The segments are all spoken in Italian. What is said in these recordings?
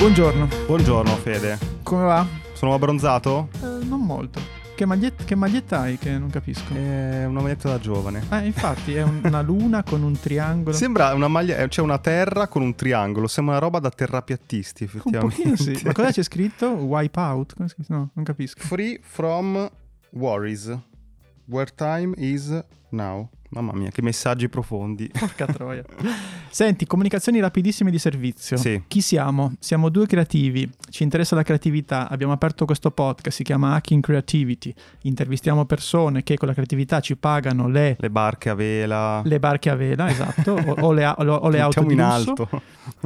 Buongiorno, Buongiorno Fede, come va? sono abbronzato? Eh, non molto. Che maglietta, che maglietta hai che non capisco? È una maglietta da giovane. Eh, infatti è un- una luna con un triangolo. Sembra una maglia, eh, c'è una terra con un triangolo, sembra una roba da terrapiattisti un effettivamente. pochino sì. Ma cosa c'è scritto? È scritto? No, non capisco. Free from worries, where time is now. Mamma mia, che messaggi profondi. Porca troia. Senti, comunicazioni rapidissime di servizio. Sì. Chi siamo? Siamo due creativi, ci interessa la creatività, abbiamo aperto questo podcast, si chiama Hacking Creativity, intervistiamo persone che con la creatività ci pagano le, Le barche a vela. le barche a vela, esatto, o, o le, o, o le auto Mettiamo di in alto.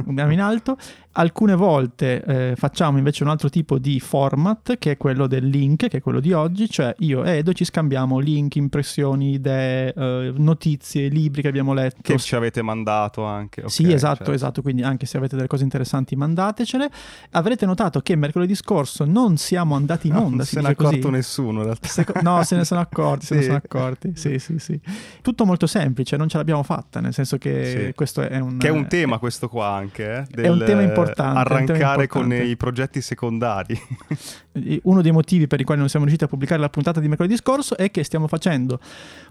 andiamo in alto. Alcune volte eh, facciamo invece un altro tipo di format che è quello del link, che è quello di oggi, cioè io e Edo ci scambiamo link, impressioni, idee, eh, notizie, libri che abbiamo letto. Che ci avete mandato anche. ok, sì, esatto, certo. esatto, quindi anche se avete delle cose interessanti mandatecele. Avrete notato che mercoledì scorso non siamo andati in No, onda, non si se ne è così. accorto nessuno in realtà. Seco- no, se ne sono accorti, se ne Sì. sono accorti. Sì, sì, sì. Tutto molto semplice, non ce l'abbiamo fatta, nel senso che Sì. questo è un... Che è un tema questo qua anche, eh, È un tema importante, un tema Arrancare con importante. i progetti secondari. uno dei motivi per i quali non siamo riusciti a pubblicare la puntata di mercoledì scorso è che stiamo facendo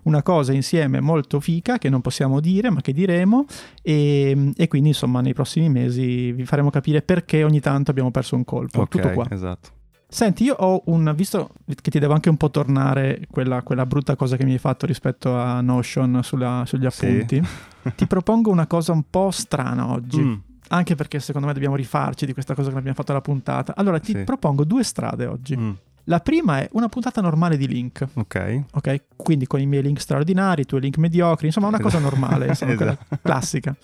una cosa insieme molto fica che non possiamo dire ma che diremo e, e quindi insomma nei prossimi mesi vi faremo capire perché ogni tanto abbiamo perso un colpo. Ok, Tutto qua. esatto. Senti, io ho un, visto che ti devo anche un po' tornare quella, quella brutta cosa che mi hai fatto rispetto a Notion sulla- sugli Sì. appunti, ti propongo una cosa un po' strana oggi. Mm, Anche perché secondo me dobbiamo rifarci di questa cosa che abbiamo fatto alla puntata. Allora ti Sì. propongo due strade oggi. mm, La prima è una puntata normale di link, ok. ok? Quindi con i miei link straordinari, i tuoi link mediocri, insomma una cosa normale, insomma, Esatto. classica.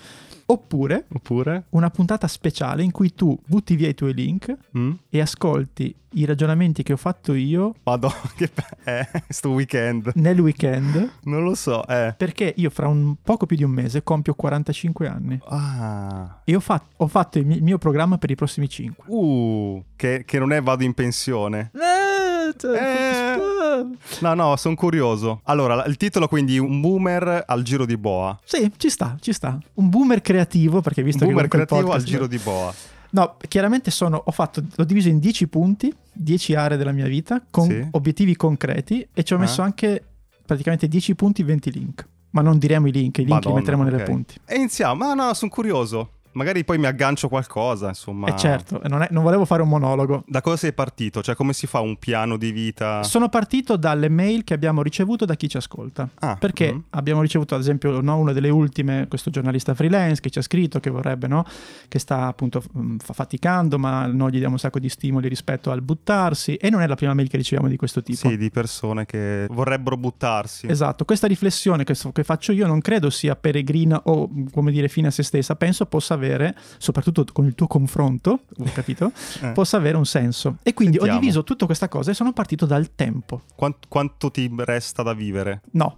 Oppure Oppure? una puntata speciale in cui tu butti via i tuoi link Mm? e ascolti i ragionamenti che ho fatto io Madonna, che eh, sto weekend. nel weekend, Non lo so, eh. perché io fra un poco più di un mese compio 45 anni Ah. e ho, fat- ho fatto il mio programma per i prossimi 5. Uh, che, che non è vado in pensione. Eh. No, no, sono curioso. Allora, il titolo quindi un boomer al giro di boa. Sì, ci sta, ci sta. Un boomer creativo, perché visto Un boomer che il creativo al giro di boa. No, chiaramente sono, ho fatto, l'ho diviso in 10 punti, 10 aree della mia vita, con Sì. obiettivi concreti e ci ho Ah. messo anche praticamente 10 punti, 20 link. Ma non diremo i link, i link Madonna, li metteremo nelle ok. punti. E iniziamo. Ah, no, sono curioso. Magari poi mi aggancio qualcosa, insomma. E certo, non, è- non volevo fare un monologo. Da cosa sei partito? Cioè, come si fa un piano di vita? Sono partito dalle mail che abbiamo ricevuto da chi ci ascolta. Ah, Perché mm. abbiamo ricevuto, ad esempio, no, una delle ultime, questo giornalista freelance che ci ha scritto che vorrebbe, no, che sta appunto mm, fa- faticando, ma noi gli diamo un sacco di stimoli rispetto al buttarsi. E non è la prima mail che riceviamo di questo tipo. Sì, di persone che vorrebbero buttarsi. Esatto, questa riflessione che, che faccio io non credo sia peregrina o come dire fine a se stessa, penso possa avere, soprattutto con il tuo confronto, capito, Eh. possa avere un senso. E quindi Sentiamo. ho diviso tutta questa cosa e sono partito dal tempo. Quant- quanto ti resta da vivere? No,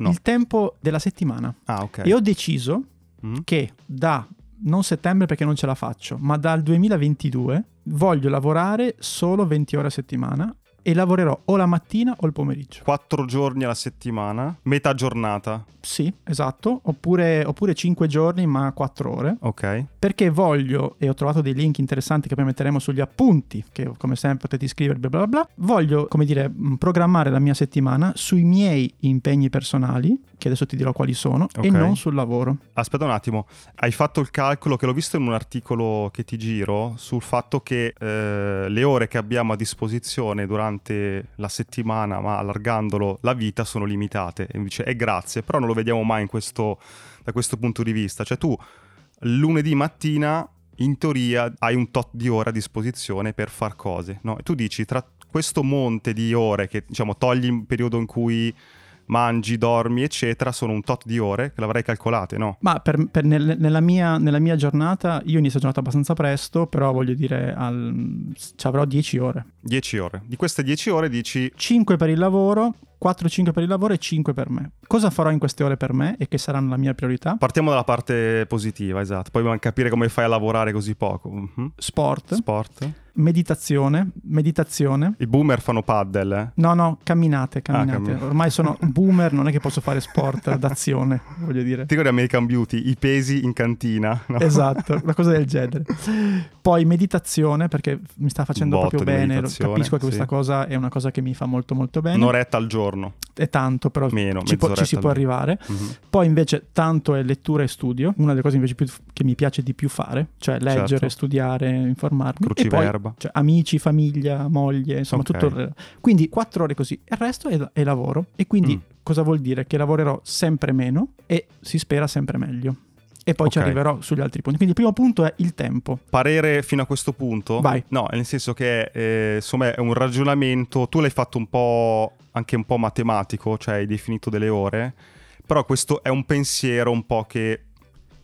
No. il tempo della settimana. Ah, ok. E ho deciso Mm? che da non settembre perché non ce la faccio, ma dal 2022 voglio lavorare solo 20 ore a settimana e lavorerò o la mattina o il pomeriggio. Quattro giorni alla settimana, metà giornata. Sì, esatto, oppure, oppure 5 giorni ma 4 ore. Ok. Perché voglio, e ho trovato dei link interessanti che poi metteremo sugli appunti, che come sempre potete iscrivervi, bla bla bla, voglio, come dire, mh, programmare la mia settimana sui miei impegni personali, che adesso ti dirò quali sono, e Ok. non sul lavoro. Aspetta un attimo, hai fatto il calcolo che l'ho visto in un articolo che ti giro sul fatto che eh, le ore che abbiamo a disposizione durante la settimana, ma allargandolo la vita, sono limitate. E mi dice, e grazie, però non lo vediamo mai in questo- da questo punto di vista. Cioè tu lunedì mattina in teoria hai un tot di ore a disposizione per far cose, no? E tu dici tra questo monte di ore che diciamo togli il periodo in cui mangi, dormi, eccetera, sono un tot di ore che l'avrei calcolate, no? Ma per- per nel- nella, mia, nella mia giornata, io inizio giornata abbastanza presto, però voglio dire, al, ci avrò 10 ore. 10 ore. Di queste 10 ore dici 5 per il lavoro, 4-5 per il lavoro e 5 per me. Cosa farò in queste ore per me e che saranno la mia priorità? partiamo dalla parte positiva, esatto. Poi dobbiamo capire come fai a lavorare così poco. Mhm. Sport. Sport. Meditazione, meditazione. I boomer fanno paddle, eh? No, no, camminate, camminate. Ah, cammin- Ormai sono boomer, non è che posso fare sport d'azione, voglio dire. Ti ricordi American Beauty? I pesi in cantina, no? Esatto, una cosa del genere. Poi meditazione, perché mi sta facendo proprio bene. Capisco che questa sì. cosa è una cosa che mi fa molto molto bene. Un'oretta al giorno, È tanto, però meno, ci, può- ci si può arrivare. Mhm. Poi invece tanto è lettura e studio, una delle cose invece più, che mi piace di più fare, cioè leggere, Certo. studiare, informarmi. E Cruciverba. cioè, amici, famiglia, moglie, insomma Ok. tutto. Quindi quattro ore così, il resto è, è lavoro. E quindi Mm. cosa vuol dire? Che lavorerò sempre meno e si spera sempre meglio. E poi ci Ok. arriverò sugli altri punti. Quindi il primo punto è il tempo. Parere fino a questo punto? Vai. No, nel senso che eh, insomma è un ragionamento, tu l'hai fatto un po' anche un po' matematico, cioè hai definito delle ore, però questo è un pensiero un po' che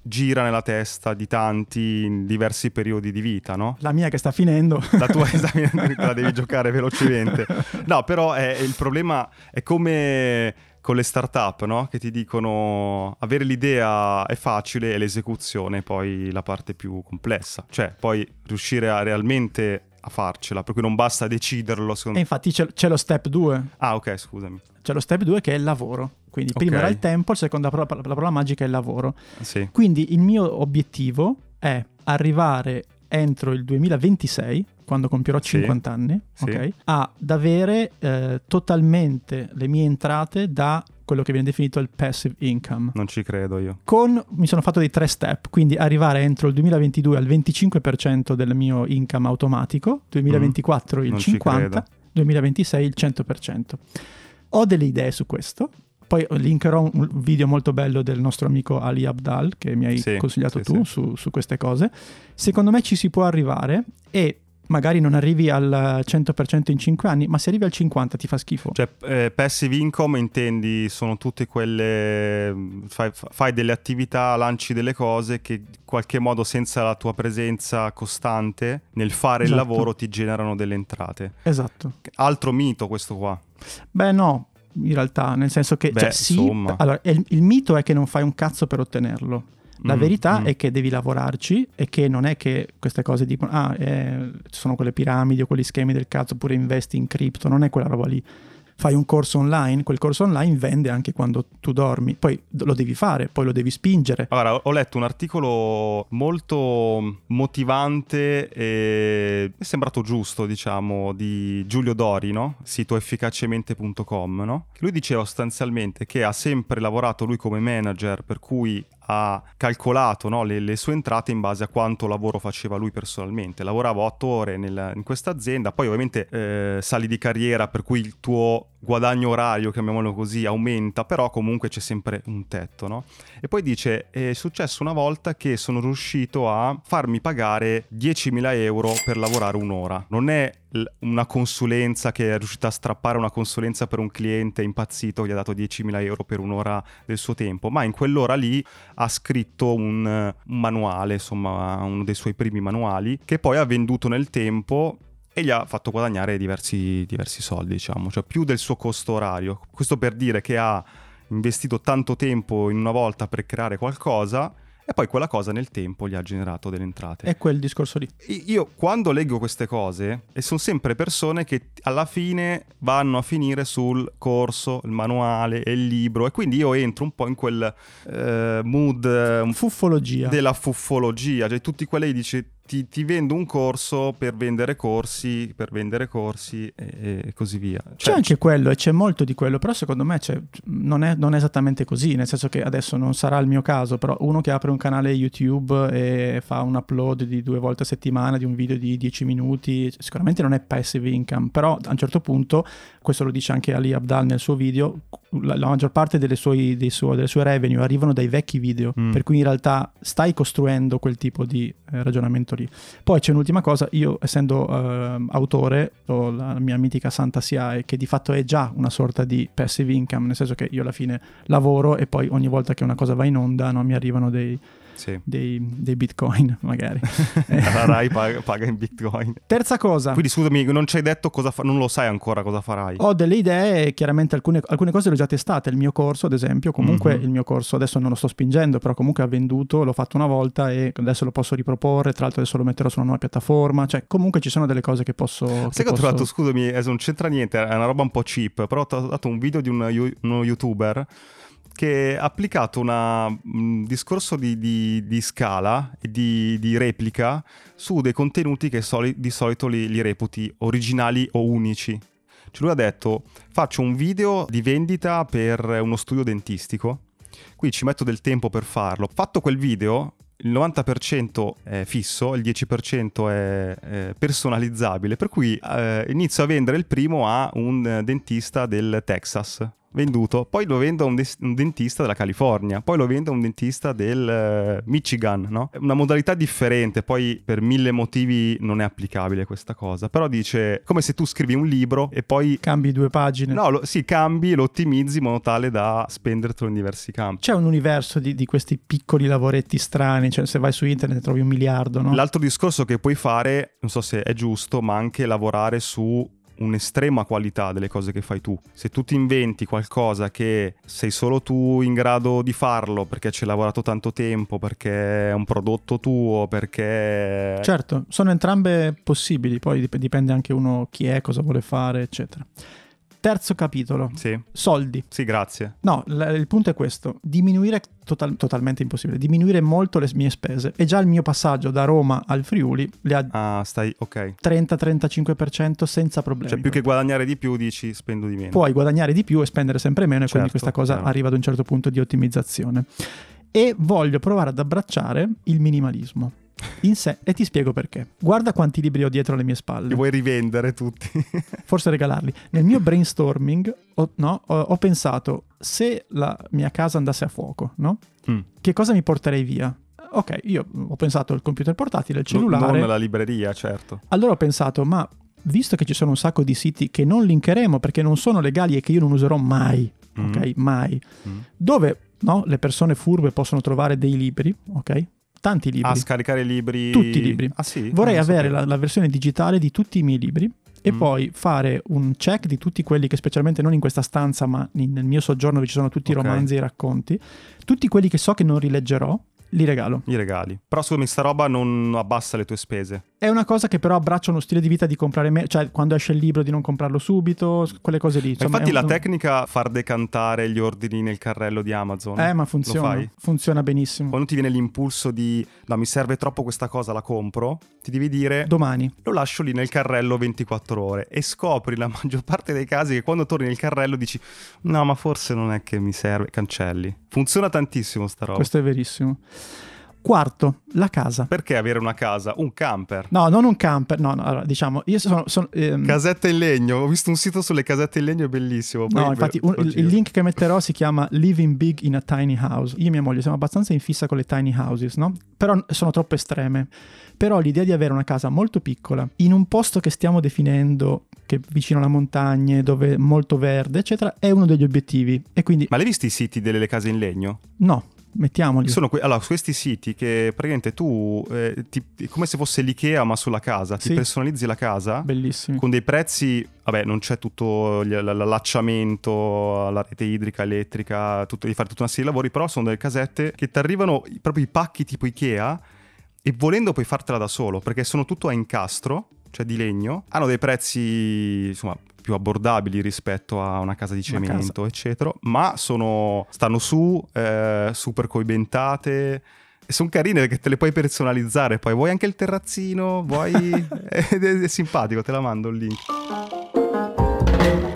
gira nella testa di tanti in diversi periodi di vita, no? La mia che sta finendo. La tua esame te la devi giocare velocemente. No, però è- il problema è come con le start-up, no? Che ti dicono avere l'idea è facile e l'esecuzione è poi la parte più complessa. Cioè, poi riuscire a realmente a farcela, per cui non basta deciderlo. secondo- E infatti c'è, c'è lo step 2. Ah, ok, scusami. C'è lo step 2 che è il lavoro. Quindi prima Ok. era il tempo, il la parola, la parola magica è il lavoro. Sì. Quindi il mio obiettivo è arrivare entro il 2026, quando compierò Sì. 50 anni, Sì. ok, ad avere eh, totalmente le mie entrate da quello che viene definito il passive income. Non ci credo io. Con, mi sono fatto dei tre step, quindi arrivare entro il 2022 al 25% del mio income automatico, 2024 il Mm. ci 50%, credo. 2026 il 100%. Ho delle idee su questo. Poi linkerò un video molto bello del nostro amico Ali Abdal che mi hai Sì, consigliato sì, tu sì. Su, su queste cose. Secondo me ci si può arrivare e magari non arrivi al 100% in 5 anni, ma se arrivi al 50% ti fa schifo. Cioè, eh, passive income intendi sono tutte quelle. Fai, fai delle attività, lanci delle cose che in qualche modo, senza la tua presenza costante nel fare il Esatto. lavoro, ti generano delle entrate. Esatto. Altro mito questo qua. Beh, no, in realtà, nel senso che Beh, cioè, sì, allora, il, il mito è che non fai un cazzo per ottenerlo. La Mm, verità mm. è che devi lavorarci e che non è che queste cose dicono, ah, eh, ci sono quelle piramidi o quegli schemi del cazzo, oppure investi in cripto, non è quella roba lì. Fai un corso online, quel corso online vende anche quando tu dormi, poi lo devi fare, poi lo devi spingere. Allora, ho letto un articolo molto motivante e è sembrato giusto, diciamo, di Giulio Dori, no? Sito efficacemente.com, no? Lui diceva sostanzialmente che ha sempre lavorato lui come manager, per cui ha calcolato no, le, le sue entrate in base a quanto lavoro faceva lui personalmente. Lavorava otto ore nel- in questa azienda, poi ovviamente eh, sali di carriera, per cui il tuo guadagno orario, chiamiamolo così, aumenta, però comunque c'è sempre un tetto, no? E poi dice, è successo una volta che sono riuscito a farmi pagare 10.000 euro per lavorare un'ora. Non è una consulenza che è riuscita a strappare una consulenza per un cliente impazzito, gli ha dato 10.000 euro per un'ora del suo tempo, ma in quell'ora lì ha scritto un, un manuale, insomma uno dei suoi primi manuali, che poi ha venduto nel tempo e gli ha fatto guadagnare diversi, diversi soldi, diciamo, cioè più del suo costo orario. Questo per dire che ha investito tanto tempo in una volta per creare qualcosa e poi quella cosa nel tempo gli ha generato delle entrate. È quel discorso lì. Io quando leggo queste cose, e sono sempre persone che alla fine vanno a finire sul corso, il manuale e il libro, e quindi io entro un po' in quel eh, mood eh, Fuffologia. della fuffologia, cioè tutti quelli dici ti, ti vendo un corso per vendere corsi, per vendere corsi e, e così via. C'è Cioè, anche quello e c'è molto di quello, però secondo me c'è- non, è, non è esattamente così, nel senso che adesso non sarà il mio caso, però uno che apre un canale YouTube e fa un upload di due volte a settimana di un video di 10 minuti, sicuramente non è passive income, però a un certo punto, questo lo dice anche Ali Abdal nel suo video, la, la maggior parte delle, dei suo- delle sue revenue arrivano dai vecchi video, Mm. per cui in realtà stai costruendo quel tipo di eh, ragionamento lì. Poi c'è un'ultima cosa, io essendo ehm, autore ho la mia mitica Santa SIAE che di fatto è già una sorta di passive income, nel senso che io alla fine lavoro e poi ogni volta che una cosa va in onda no, mi arrivano dei, Sì. dei, dei bitcoin magari. La Rai paga, paga in bitcoin. Terza cosa, Quindi scusami, non ci hai detto cosa fa, non lo sai ancora cosa farai. ho delle idee, chiaramente alcune, alcune cose le ho già testate, il mio corso ad esempio, comunque Mhm. il mio corso adesso non lo sto spingendo, però comunque ha venduto, l'ho fatto una volta e adesso lo posso riproporre, tra l'altro adesso lo metterò su una nuova piattaforma, cioè comunque ci sono delle cose che posso... Sai che che ho posso- trovato, scusami, non c'entra niente, è una roba un po' cheap, però ho trovato un video di un uno youtuber che ha applicato un discorso di, di- di scala e di, di replica su dei contenuti che soli- di solito li, li reputi originali o unici. Cioè lui ha detto, faccio un video di vendita per uno studio dentistico, qui ci metto del tempo per farlo. Fatto quel video, il 90% è fisso, il 10% è, è personalizzabile, per cui eh, inizio a vendere il primo a un dentista del Texas. Venduto, poi lo vendo a un, des- un dentista della California, poi lo vendo a un dentista del eh, Michigan, no? È una modalità differente, poi per mille motivi non è applicabile questa cosa, però dice come se tu scrivi un libro e poi Cambi due pagine. No, lo, sì, cambi e lo ottimizzi in modo tale da spendertelo in diversi campi. C'è un universo di, di questi piccoli lavoretti strani, cioè se vai su internet ne trovi un miliardo, no? L'altro discorso che puoi fare, non so se è giusto, ma anche lavorare su un'estrema qualità delle cose che fai tu. Se tu ti inventi qualcosa che sei solo tu in grado di farlo perché ci hai lavorato tanto tempo, perché è un prodotto tuo, perché... Certo, sono entrambe possibili, poi dip- dipende anche uno chi è, cosa vuole fare, eccetera. Terzo capitolo, Sì, soldi. sì, grazie. No, l- il punto è questo, diminuire total- totalmente impossibile, diminuire molto le mie spese e già il mio passaggio da Roma al Friuli le ha Ah, stai... ok. 30-35% senza problemi. Cioè più che guadagnare di più dici spendo di meno. puoi guadagnare di più e spendere sempre meno e quindi Certo, questa cosa chiaro. arriva ad un certo punto di ottimizzazione. E voglio provare ad abbracciare il minimalismo in sé e ti spiego perché. Guarda quanti libri ho dietro alle mie spalle. Li vuoi rivendere tutti? forse regalarli. Nel mio brainstorming ho, no, ho- ho pensato, se la mia casa andasse a fuoco, no? Mm. che cosa mi porterei via? Ok, io ho pensato al computer portatile, il cellulare. Non la libreria, certo. Allora ho pensato, ma visto che ci sono un sacco di siti che non linkeremo perché non sono legali e che io non userò mai, Mm. ok? Mai. Mm. Dove no, le persone furbe possono trovare dei libri, ok? Tanti libri. Ah, scaricare libri. Tutti i libri. Ah, sì? Vorrei lo avere la, la versione digitale di tutti i miei libri e Mm. poi fare un check di tutti quelli che specialmente non in questa stanza ma in- nel mio soggiorno dove ci sono tutti Ok. i romanzi e i racconti, tutti quelli che so che non rileggerò, li regalo. I regali. Però scusami, sta roba non abbassa le tue spese. È una cosa che però abbraccia uno stile di vita di comprare me, cioè quando esce il libro di non comprarlo subito, quelle cose lì. Ma Insomma, infatti è la un- tecnica far decantare gli ordini nel carrello di Amazon. Eh, ma funziona. Funziona benissimo. Quando ti viene l'impulso di no, mi serve troppo questa cosa, la compro, ti devi dire Domani. lo lascio lì nel carrello 24 ore e scopri la maggior parte dei casi che quando torni nel carrello dici no, ma forse non è che mi serve, cancelli. Funziona tantissimo sta roba. Questo è verissimo. Quarto, la casa. Perché avere una casa? Un camper. No, non un camper, no, no, allora, diciamo, io sono... sono, ehm, Casette in legno, ho visto un sito sulle casette in legno, è bellissimo. Poi No, infatti un- il, il link che metterò si chiama Living Big in a Tiny House. Io e mia moglie siamo abbastanza in fissa con le tiny houses, no? Però sono troppo estreme. Però l'idea di avere una casa molto piccola, in un posto che stiamo definendo, che è vicino alle montagne, dove è molto verde, eccetera, è uno degli obiettivi. E quindi, Ma l'hai visto i siti delle case in legno? no, mettiamoli. Sono que- allora, questi siti che praticamente tu, eh, ti- è come se fosse l'IKEA ma sulla casa, ti Sì. personalizzi la casa Bellissimi. con dei prezzi, vabbè non c'è tutto l- l'allacciamento alla rete idrica, elettrica, tutto, di fare tutta una serie di lavori, però sono delle casette che ti arrivano proprio i pacchi tipo IKEA e volendo puoi fartela da solo perché sono tutto a incastro, cioè di legno, hanno dei prezzi insomma più abbordabili rispetto a una casa di cemento, eccetera, ma sono, stanno su, eh, super coibentate. E sono carine perché te le puoi personalizzare. Poi vuoi anche il terrazzino, vuoi. Ed è, è simpatico, te la mando il link.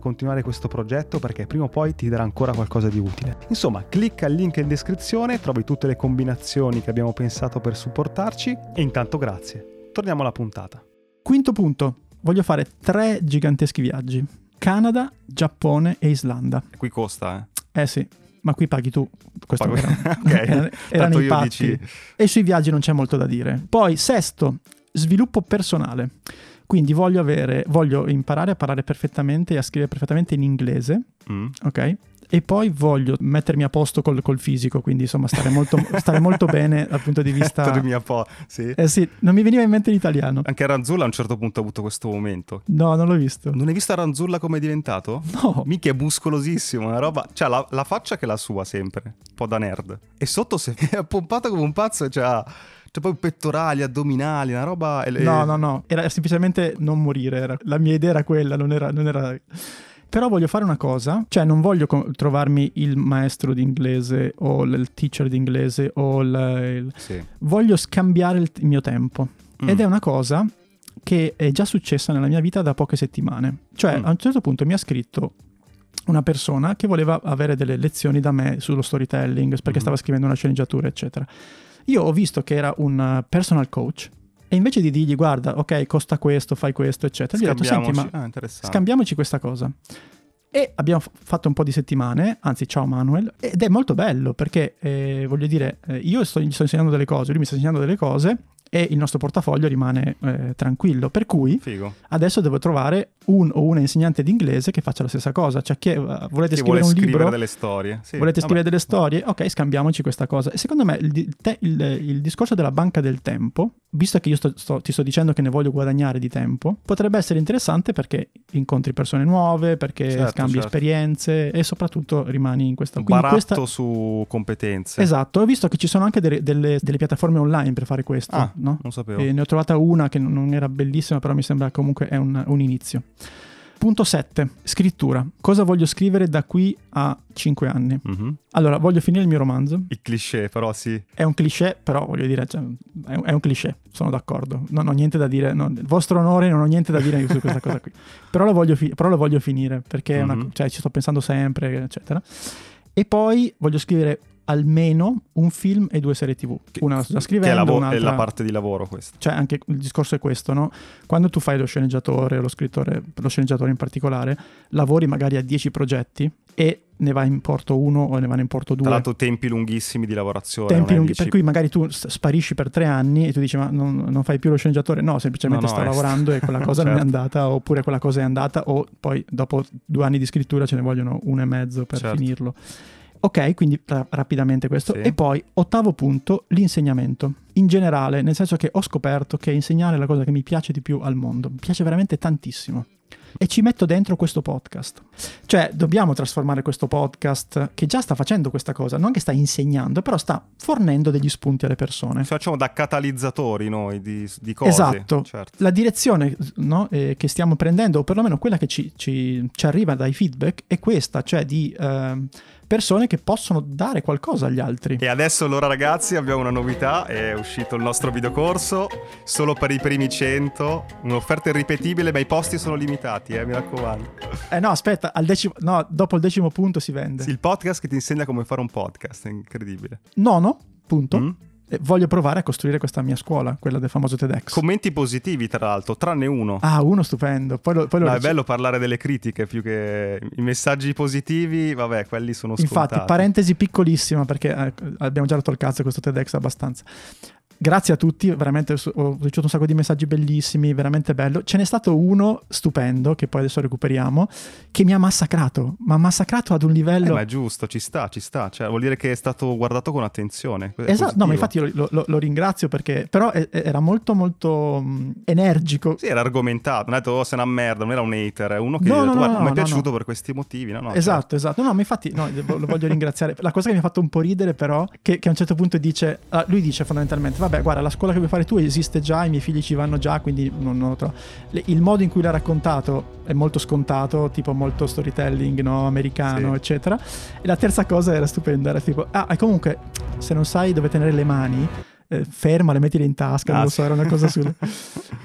continuare questo progetto perché prima o poi ti darà ancora qualcosa di utile. Insomma, clicca il link in descrizione, trovi tutte le combinazioni che abbiamo pensato per supportarci e intanto grazie. Torniamo alla puntata. Quinto punto, voglio fare tre giganteschi viaggi. Canada, Giappone e Islanda. E qui costa, eh? Eh sì, ma qui paghi tu. Questo Pago- era, ok, era, erano tanto i patti. dici- E sui viaggi non c'è molto da dire. Poi, sesto, sviluppo personale. Quindi voglio, avere, voglio imparare a parlare perfettamente e a scrivere perfettamente in inglese, Mm. ok? E poi voglio mettermi a posto col, col fisico, quindi insomma stare molto, stare molto bene dal punto di vista... Mettermi a po', sì. Eh sì, non mi veniva in mente l'italiano. Anche Ranzulla a un certo punto ha avuto questo momento. No, non l'ho visto. Non hai visto Ranzulla come è diventato? No, Mica è muscolosissimo, una roba. Cioè, la, la faccia che è la sua sempre, un po' da nerd. E sotto si è pompato come un pazzo e c'ha poi pettorali, addominali, una roba. No, no, no, era semplicemente non morire. era- La mia idea era quella, non era, non era- Però voglio fare una cosa, cioè non voglio co- trovarmi il maestro di inglese o l- il teacher di inglese o il... il- Sì. Voglio scambiare il, il mio tempo. Mm. Ed è una cosa che è già successa nella mia vita da poche settimane. Cioè, Mm. a un certo punto mi ha scritto una persona che voleva avere delle lezioni da me sullo storytelling perché Mhm. stava scrivendo una sceneggiatura, eccetera. Io ho visto che era un uh, personal coach e invece di dirgli guarda, ok, costa questo, fai questo, eccetera, gli ho detto senti, ma Ah, scambiamoci questa cosa. E abbiamo f- fatto un po' di settimane, anzi ciao Manuel, ed è molto bello perché eh, voglio dire, eh, io sto, gli sto insegnando delle cose, lui mi sta insegnando delle cose e il nostro portafoglio rimane eh, tranquillo, per cui Figo. adesso devo trovare un o una insegnante di inglese che faccia la stessa cosa, cioè che, eh, volete Che scrivere un scrivere libro, delle storie. Sì, volete vabbè. scrivere delle storie, ok scambiamoci questa cosa. E secondo me il, te- il- il discorso della banca del tempo, visto che io sto- sto- ti sto dicendo che ne voglio guadagnare di tempo, potrebbe essere interessante perché incontri persone nuove, perché Certo, scambi certo. esperienze e soprattutto rimani in questa... quindi Baratto questa- su competenze. Esatto, ho visto che ci sono anche delle, delle- delle piattaforme online per fare questo, Ah, no? non sapevo. E ne ho trovata una che non- non era bellissima, però mi sembra comunque è un, un inizio. Punto 7. Scrittura. Cosa voglio scrivere da qui a 5 anni? Mhm. Allora, voglio finire il mio romanzo. Il cliché, però sì. È un cliché, però voglio dire, cioè, è, un, è un cliché, sono d'accordo. Non ho niente da dire, no, il vostro onore non ho niente da dire su questa cosa qui. Però lo voglio, fi- però lo voglio finire, perché è una- Mhm. cioè, ci sto pensando sempre, eccetera. E poi voglio scrivere almeno un film e due serie tv. Una la sto già Che è, scrivendo, lavo- è un'altra... la parte di lavoro questa. Cioè, anche il discorso è questo, no? Quando tu fai lo sceneggiatore o lo scrittore, lo sceneggiatore in particolare, lavori magari a 10 progetti e ne va in porto uno o ne vanno in porto due. Tra l'altro tempi lunghissimi di lavorazione. Tempi lunghi, per cui magari tu sparisci per tre anni e tu dici ma non, non fai più lo sceneggiatore no semplicemente No, no, sto è- lavorando e quella cosa non è Certo. andata oppure quella cosa è andata o poi dopo due anni di scrittura ce ne vogliono uno e mezzo per Certo. finirlo ok quindi ra- rapidamente questo Sì. e poi ottavo punto l'insegnamento in generale nel senso che ho scoperto che insegnare è la cosa che mi piace di più al mondo mi piace veramente tantissimo e ci metto dentro questo podcast. Cioè, dobbiamo trasformare questo podcast che già sta facendo questa cosa, non che sta insegnando, però sta fornendo degli spunti alle persone. Facciamo da catalizzatori noi di, di cose. Esatto. Certo. La direzione no, eh, che stiamo prendendo, o perlomeno quella che ci, ci- ci arriva dai feedback, è questa, cioè di ehm, persone che possono dare qualcosa agli altri. E adesso allora ragazzi abbiamo una novità, è uscito il nostro videocorso, solo per i primi 100, un'offerta irripetibile, ma i posti sono limitati, eh, mi raccomando. Eh no, aspetta, al decimo, no, dopo il decimo punto si vende. Sì, il podcast che ti insegna come fare un podcast, è incredibile. Nono punto, Mm? Eh, voglio provare a costruire questa mia scuola, quella del famoso TEDx. Commenti positivi tra l'altro, tranne uno. ah, uno stupendo. Poi lo, poi lo No, è rice- bello parlare delle critiche più che i messaggi positivi, vabbè, quelli sono scontati. Infatti, parentesi piccolissima perché eh, abbiamo già rotto il cazzo questo TEDx abbastanza. Grazie a tutti, veramente ho ricevuto un sacco di messaggi bellissimi, veramente bello. Ce n'è stato uno stupendo, che poi adesso recuperiamo, che mi ha massacrato, ma ha massacrato ad un livello... Eh, ma è giusto, ci sta, ci sta, cioè, vuol dire che è stato guardato con attenzione. Esatto, no, ma infatti io lo, lo, lo ringrazio perché, però era molto molto mh, energico. Sì, era argomentato, non ha detto, oh, sei una merda, non era un hater, è uno che no, no, no, no mi è piaciuto per questi motivi, no? no esatto, certo. esatto, no, ma infatti, no, lo voglio ringraziare. La cosa che mi ha fatto un po' ridere però, che, che a un certo punto dice, uh, lui dice fondamentalmente, vabbè, guarda, la scuola che vuoi fare tu esiste già, i miei figli ci vanno già, quindi non, non lo trovo. Le, il modo in cui l'ha raccontato è molto scontato, tipo molto storytelling no? americano, sì. eccetera. E la terza cosa era stupenda, era tipo, ah, e comunque, se non sai dove tenere le mani, eh, ferma, le mettile in tasca, ah, non lo so, era una cosa su...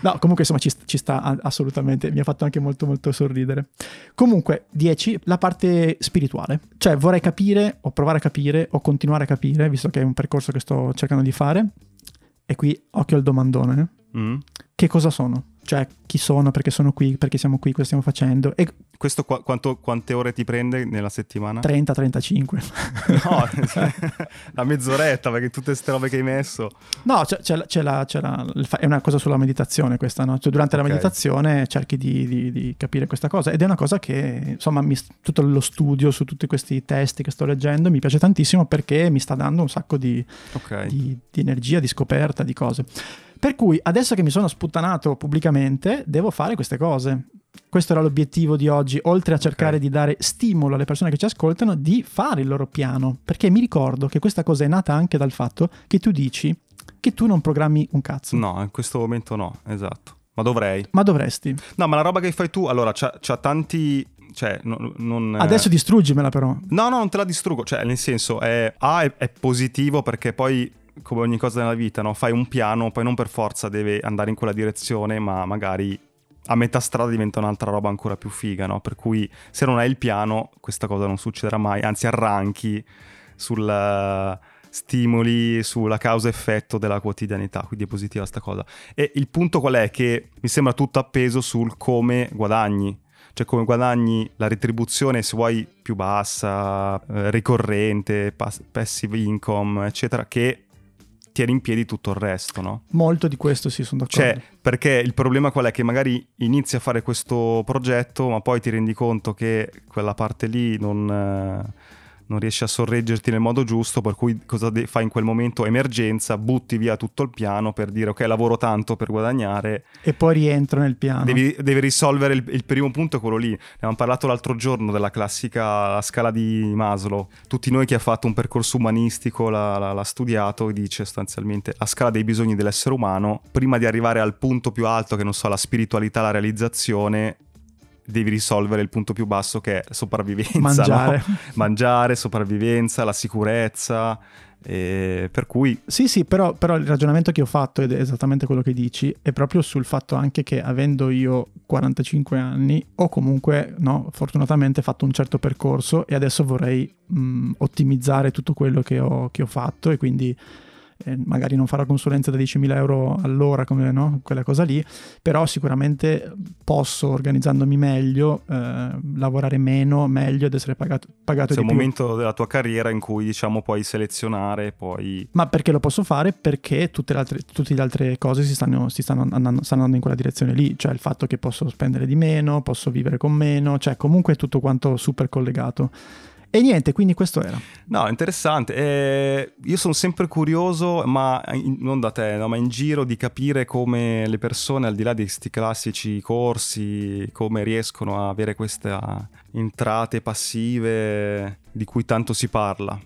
No, comunque insomma ci, ci, sta assolutamente, mi ha fatto anche molto molto sorridere. Comunque, 10, la parte spirituale. Cioè vorrei capire, o provare a capire, o continuare a capire, visto che è un percorso che sto cercando di fare, e qui occhio al domandone, mm. che cosa sono? Cioè, chi sono, perché sono qui, perché siamo qui, cosa stiamo facendo. E questo qu- quanto, quante ore ti prende nella settimana? 30-35. No, la mezz'oretta, perché tutte queste robe che hai messo. No, c'è, c'è, c'è, la, c'è la, è una cosa sulla meditazione questa, no? Cioè, durante okay. la meditazione cerchi di, di, di, capire questa cosa ed è una cosa che, insomma, mi, tutto lo studio su tutti questi testi che sto leggendo mi piace tantissimo perché mi sta dando un sacco di, okay. di energia, di scoperta, di cose. Per cui adesso che mi sono sputtanato pubblicamente, devo fare queste cose. Questo era l'obiettivo di oggi, oltre a cercare okay. di dare stimolo alle persone che ci ascoltano di fare il loro piano. Perché mi ricordo che questa cosa è nata anche dal fatto che tu dici che tu non programmi un cazzo. No, in questo momento no, esatto. Ma dovrei. Ma dovresti. No, ma la roba che fai tu, allora, c'ha, c'ha tanti cioè, non, non, Adesso distruggimela però. No, no, non te la distruggo. Cioè, nel senso, è, A è, è, positivo perché poi come ogni cosa nella vita, no? fai un piano, poi non per forza deve andare in quella direzione, ma magari a metà strada diventa un'altra roba ancora più figa, no? Per cui se non hai il piano, questa cosa non succederà mai, anzi arranchi sul uh, stimoli, sulla causa-effetto della quotidianità, quindi è positiva sta cosa. E il punto qual è? Che mi sembra tutto appeso sul come guadagni, cioè come guadagni la retribuzione se vuoi più bassa, eh, ricorrente, pass- passive income, eccetera, che tiene in piedi tutto il resto, no? Molto di questo sì, sono d'accordo. Cioè, perché il problema qual è? Che magari inizi a fare questo progetto, ma poi ti rendi conto che quella parte lì non... Eh, non riesci a sorreggerti nel modo giusto, per cui cosa de- fai in quel momento? Emergenza, butti via tutto il piano per dire ok, lavoro tanto per guadagnare. E poi rientro nel piano. Devi, devi risolvere il, il, primo punto, è quello lì. Ne abbiamo parlato l'altro giorno della classica scala di Maslow. Tutti noi chi ha fatto un percorso umanistico l'ha, l'ha, l'ha studiato e dice sostanzialmente la scala dei bisogni dell'essere umano, prima di arrivare al punto più alto, che non so, la spiritualità, la realizzazione, devi risolvere il punto più basso che è sopravvivenza. Mangiare. No? Mangiare, sopravvivenza, la sicurezza. per cui... Sì, sì, però, però, il ragionamento che ho fatto, ed è esattamente quello che dici, è proprio sul fatto anche che avendo io 45 anni, ho comunque, no, fortunatamente fatto un certo percorso e adesso vorrei mh, ottimizzare tutto quello che ho, che ho fatto e quindi eh, magari non farò consulenza da 10.000 euro all'ora come no? quella cosa lì, però sicuramente posso organizzandomi meglio, eh, lavorare meno, meglio ed essere pagato, pagato C'è di un momento della tua carriera in cui diciamo puoi selezionare, poi... Ma perché lo posso fare? Perché tutte le altre, tutte le altre cose si stanno, si stanno, andando, stanno andando in quella direzione lì, cioè il fatto che posso spendere di meno, posso vivere con meno, cioè comunque è tutto quanto super collegato. E niente, quindi questo era. No, interessante. Eh, io sono sempre curioso, ma in, non da te, no, ma in giro di capire come le persone, al di là di questi classici corsi, come riescono a avere queste entrate passive di cui tanto si parla.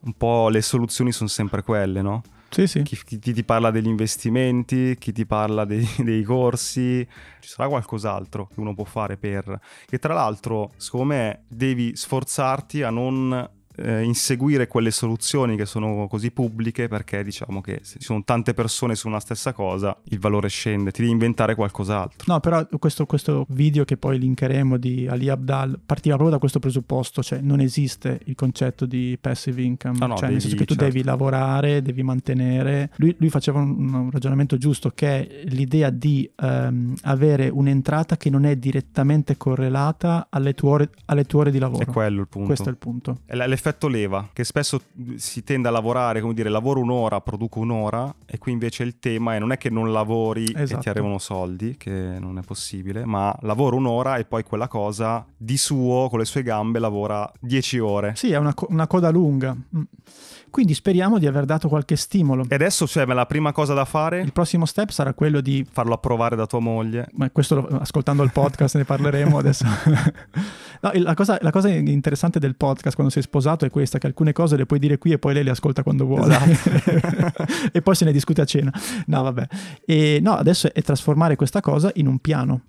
Un po' le soluzioni sono sempre quelle, no? Sì, sì. Chi, chi, ti parla degli investimenti, chi ti parla dei, dei, corsi, ci sarà qualcos'altro che uno può fare per... Che tra l'altro, secondo me, devi sforzarti a non eh, inseguire quelle soluzioni che sono così pubbliche perché diciamo che se ci sono tante persone su una stessa cosa il valore scende, ti devi inventare qualcos'altro. No, però questo, questo video che poi linkeremo di Ali Abdal partiva proprio da questo presupposto, cioè non esiste il concetto di passive income, no, no, cioè devi, nel senso che tu certo. devi lavorare, devi mantenere. Lui, lui faceva un, un, ragionamento giusto che è l'idea di um, avere un'entrata che non è direttamente correlata alle tue ore, alle tue ore di lavoro. È quello il punto. Questo è il punto. È l'effetto l'effetto leva, che spesso si tende a lavorare, come dire, lavoro un'ora, produco un'ora, e qui invece il tema è non è che non lavori esatto. e ti Esatto. arrivano soldi, che non è possibile, ma lavoro un'ora e poi quella cosa di suo, con le sue gambe, lavora 10 ore. Sì, è una, co- una coda lunga. Mm. Quindi speriamo di aver dato qualche stimolo. E adesso, cioè, la prima cosa da fare Il prossimo step sarà quello di farlo approvare da tua moglie. ma questo lo- ascoltando il podcast ne parleremo adesso. No, la, cosa, la cosa interessante del podcast quando sei sposato è questa, che alcune cose le puoi dire qui e poi lei le ascolta quando vuole. e poi se ne discute a cena. No, vabbè. E no, adesso è trasformare questa cosa in un piano.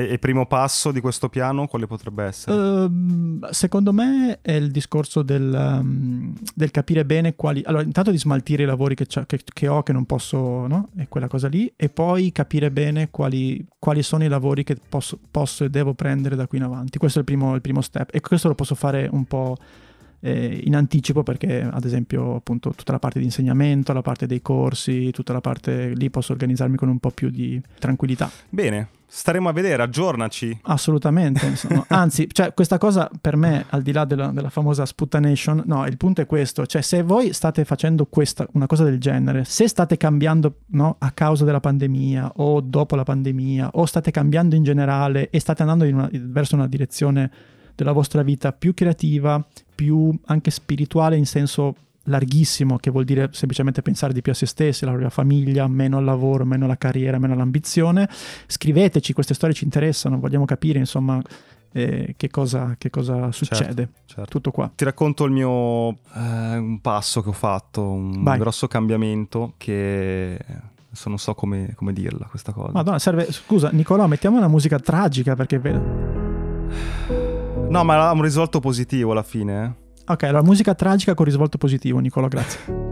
E il primo passo di questo piano quale potrebbe essere? Ehm, secondo me è il discorso del, um, del capire bene quali... Allora, intanto di smaltire i lavori che, che- che ho, che non posso, no? E quella cosa lì. E poi capire bene quali, quali sono i lavori che posso, posso e devo prendere da qui in avanti. Questo è il primo, il primo step. E questo lo posso fare un po' eh, in anticipo perché, ad esempio, appunto, tutta la parte di insegnamento, la parte dei corsi, tutta la parte lì posso organizzarmi con un po' più di tranquillità. Bene, staremo a vedere, aggiornaci. Assolutamente, anzi, cioè, questa cosa per me, al di là della, della famosa sputtanation, no, il punto è questo, cioè se voi state facendo questa, una cosa del genere, se state cambiando no, a causa della pandemia o dopo la pandemia o state cambiando in generale e state andando una- verso una direzione della vostra vita più creativa, più anche spirituale in senso larghissimo, che vuol dire semplicemente pensare di più a se stessi, alla propria famiglia, meno al lavoro, meno alla carriera, meno all'ambizione, scriveteci, queste storie ci interessano, vogliamo capire insomma eh, che, cosa, che cosa succede. Certo. Tutto qua. Ti racconto il mio eh, un passo che ho fatto, un Vai. grosso cambiamento che adesso non so come, come dirla questa cosa. Madonna, serve, scusa Nicolò, mettiamo una musica tragica perché... No, ma ha un risvolto positivo alla fine. eh. Ok, allora musica tragica con risvolto positivo, Nicolò, grazie.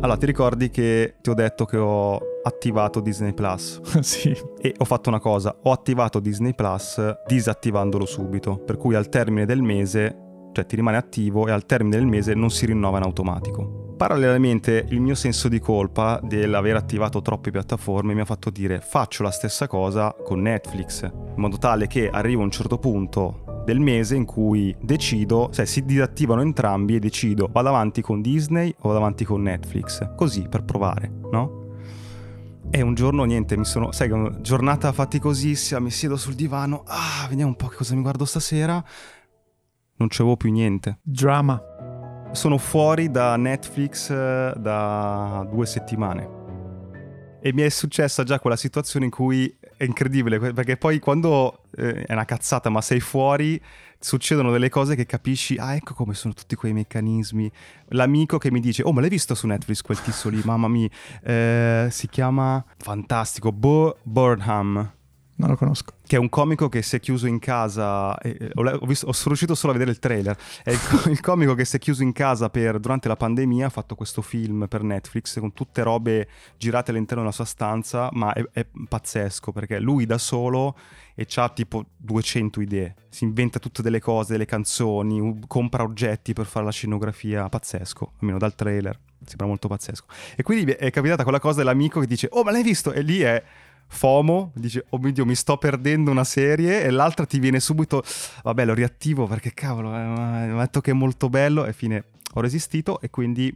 Allora, ti ricordi che ti ho detto che ho attivato Disney Plus sì, e ho fatto una cosa, ho attivato Disney Plus disattivandolo subito, per cui al termine del mese, cioè ti rimane attivo e al termine del mese non si rinnova in automatico. Parallelamente il mio senso di colpa dell'aver attivato troppe piattaforme mi ha fatto dire faccio la stessa cosa con Netflix, in modo tale che arrivo a un certo punto del mese in cui decido, cioè si disattivano entrambi e decido vado avanti con Disney o vado avanti con Netflix, così per provare, no? E un giorno niente, mi sono, sai, una giornata faticosissima, mi siedo sul divano, ah, vediamo un po' che cosa mi guardo stasera. Non c'avevo più niente. drama. Sono fuori da Netflix eh, da due settimane. E mi è successa già quella situazione in cui è incredibile, perché poi quando eh, è una cazzata, ma sei fuori, succedono delle cose che capisci, ah ecco come sono tutti quei meccanismi. L'amico che mi dice, oh ma l'hai visto su Netflix quel tizio lì, mamma mia, Eh, si chiama, fantastico, Bo Burnham Non lo conosco. che è un comico che si è chiuso in casa. eh, ho, visto- ho sono riuscito solo a vedere il trailer. È il, il comico che si è chiuso in casa per- durante la pandemia. Ha fatto questo film per Netflix con tutte robe girate all'interno della sua stanza. Ma è, è pazzesco perché lui da solo e ha tipo 200 idee. Si inventa tutte delle cose, delle canzoni, compra oggetti per fare la scenografia. Pazzesco, almeno dal trailer. Sembra molto pazzesco. E quindi è capitata quella cosa dell'amico che dice: Oh, ma l'hai visto? E lì è. FOMO, dice oh mio Dio mi sto perdendo una serie. E l'altra ti viene subito, vabbè lo riattivo perché cavolo, eh, mi ha detto che è molto bello. E fine ho resistito e quindi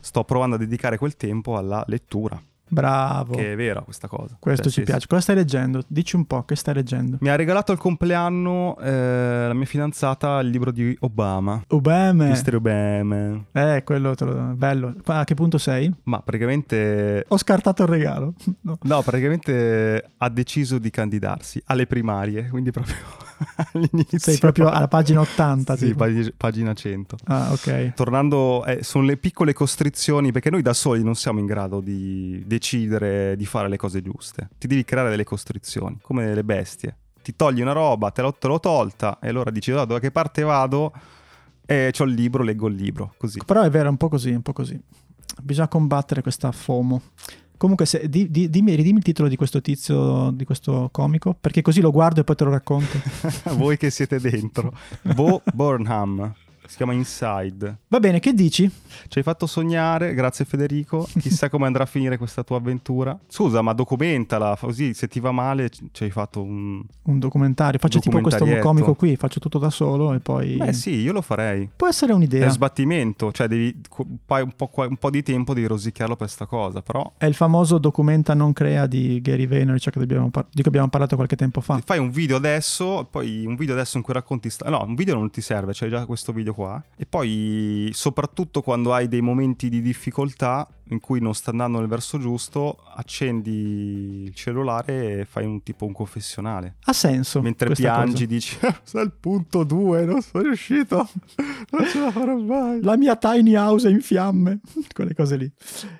sto provando a dedicare quel tempo alla lettura, Bravo. che è vera questa cosa. Questo Cioè, ci sì, piace. Cosa stai leggendo? Dici un po', che stai leggendo? sì. Mi ha regalato al compleanno eh, la mia fidanzata il libro di Obama, Obama. Mr. Obama, Eh, quello te lo... bello. A che punto sei? ma praticamente... Ho scartato il regalo. No. No, praticamente ha deciso di candidarsi alle primarie, quindi proprio all'inizio. Sei proprio alla pagina 80. Sì, pag- pagina 100. Ah, ok. Tornando, eh, sono le piccole costrizioni, perché noi da soli non siamo in grado di decidere di fare le cose giuste. Ti devi creare delle costrizioni, come le bestie. Ti togli una roba, te l'ho, te l'ho tolta, e allora dici, "Ah, da che parte vado? E c'ho il libro, leggo il libro, così. Però è vero, è un po' così, un po' così. Bisogna combattere questa FOMO. Comunque, se, di- di- dimmi, ridimmi il titolo di questo tizio, di questo comico, perché così lo guardo e poi te lo racconto. Voi che siete dentro. Bo Burnham. Si chiama Inside. Va bene, che dici? Ci hai fatto sognare, grazie Federico. Chissà come andrà a finire questa tua avventura. Scusa, ma documentala, così se ti va male ci hai fatto un... Un documentario. Faccio tipo questo comico qui, faccio tutto da solo e poi... Beh sì, io lo farei. Può essere È un'idea. sbattimento, cioè devi un po', un po', di tempo devi rosicchiarlo per sta cosa, però È il famoso documenta non crea di Gary Vaynerchuk abbiamo par- di cui abbiamo parlato qualche tempo fa. fai un video adesso, poi un video adesso in cui racconti... sta- No, un video non ti serve, c'è già questo video qua. E poi, soprattutto quando hai dei momenti di difficoltà in cui non sta andando nel verso giusto, accendi il cellulare e fai un tipo un confessionale. Ha senso. Mentre piangi cosa. dici, sei al punto 2, non sono riuscito, non ce la farò mai. La mia tiny house è in fiamme. Quelle cose lì.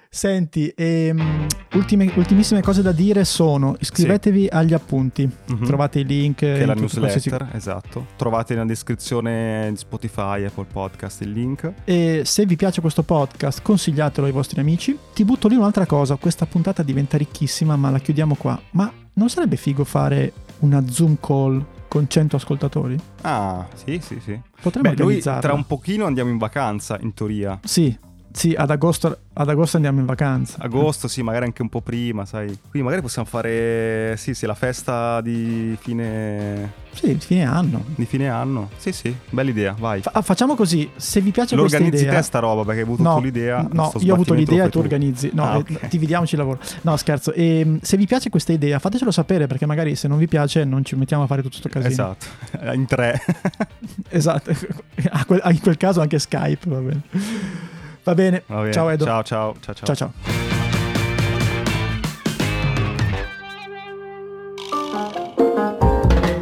Senti, ehm, ultime- ultimissime cose da dire sono iscrivetevi agli appunti. Mhm. Trovate i link. che è la tutti qualsiasi- newsletter, esatto. Trovate nella descrizione di Spotify, Apple Podcast il link. E se vi piace questo podcast, consigliatelo ai vostri amici. Ti butto lì un'altra cosa. Questa puntata diventa ricchissima, ma la chiudiamo qua. Ma non sarebbe figo fare una Zoom call con 100 ascoltatori? Ah, sì, sì, sì. Potremmo Beh, noi tra un pochino andiamo in vacanza, in teoria. Sì, sì, ad agosto, ad agosto andiamo in vacanza. Agosto, sì, magari anche un po' prima, sai. Quindi magari possiamo fare, sì, sì, la festa di fine, Sì, fine anno. di fine anno. Sì, sì, bella idea, vai. Fa- facciamo così, se vi piace questa idea... te sta roba perché hai avuto No, tu l'idea. No, io ho avuto l'idea e tu organizzi. No, Ah, eh, ok. dividiamoci il lavoro. No, scherzo. Ehm, se vi piace questa idea, fatecelo sapere perché magari se non vi piace non ci mettiamo a fare tutto sto casino. Esatto, in tre. Esatto. In quel caso anche Skype, va bene. Va bene. Va bene. Ciao Edo. Ciao, ciao, ciao, ciao. ciao. ciao.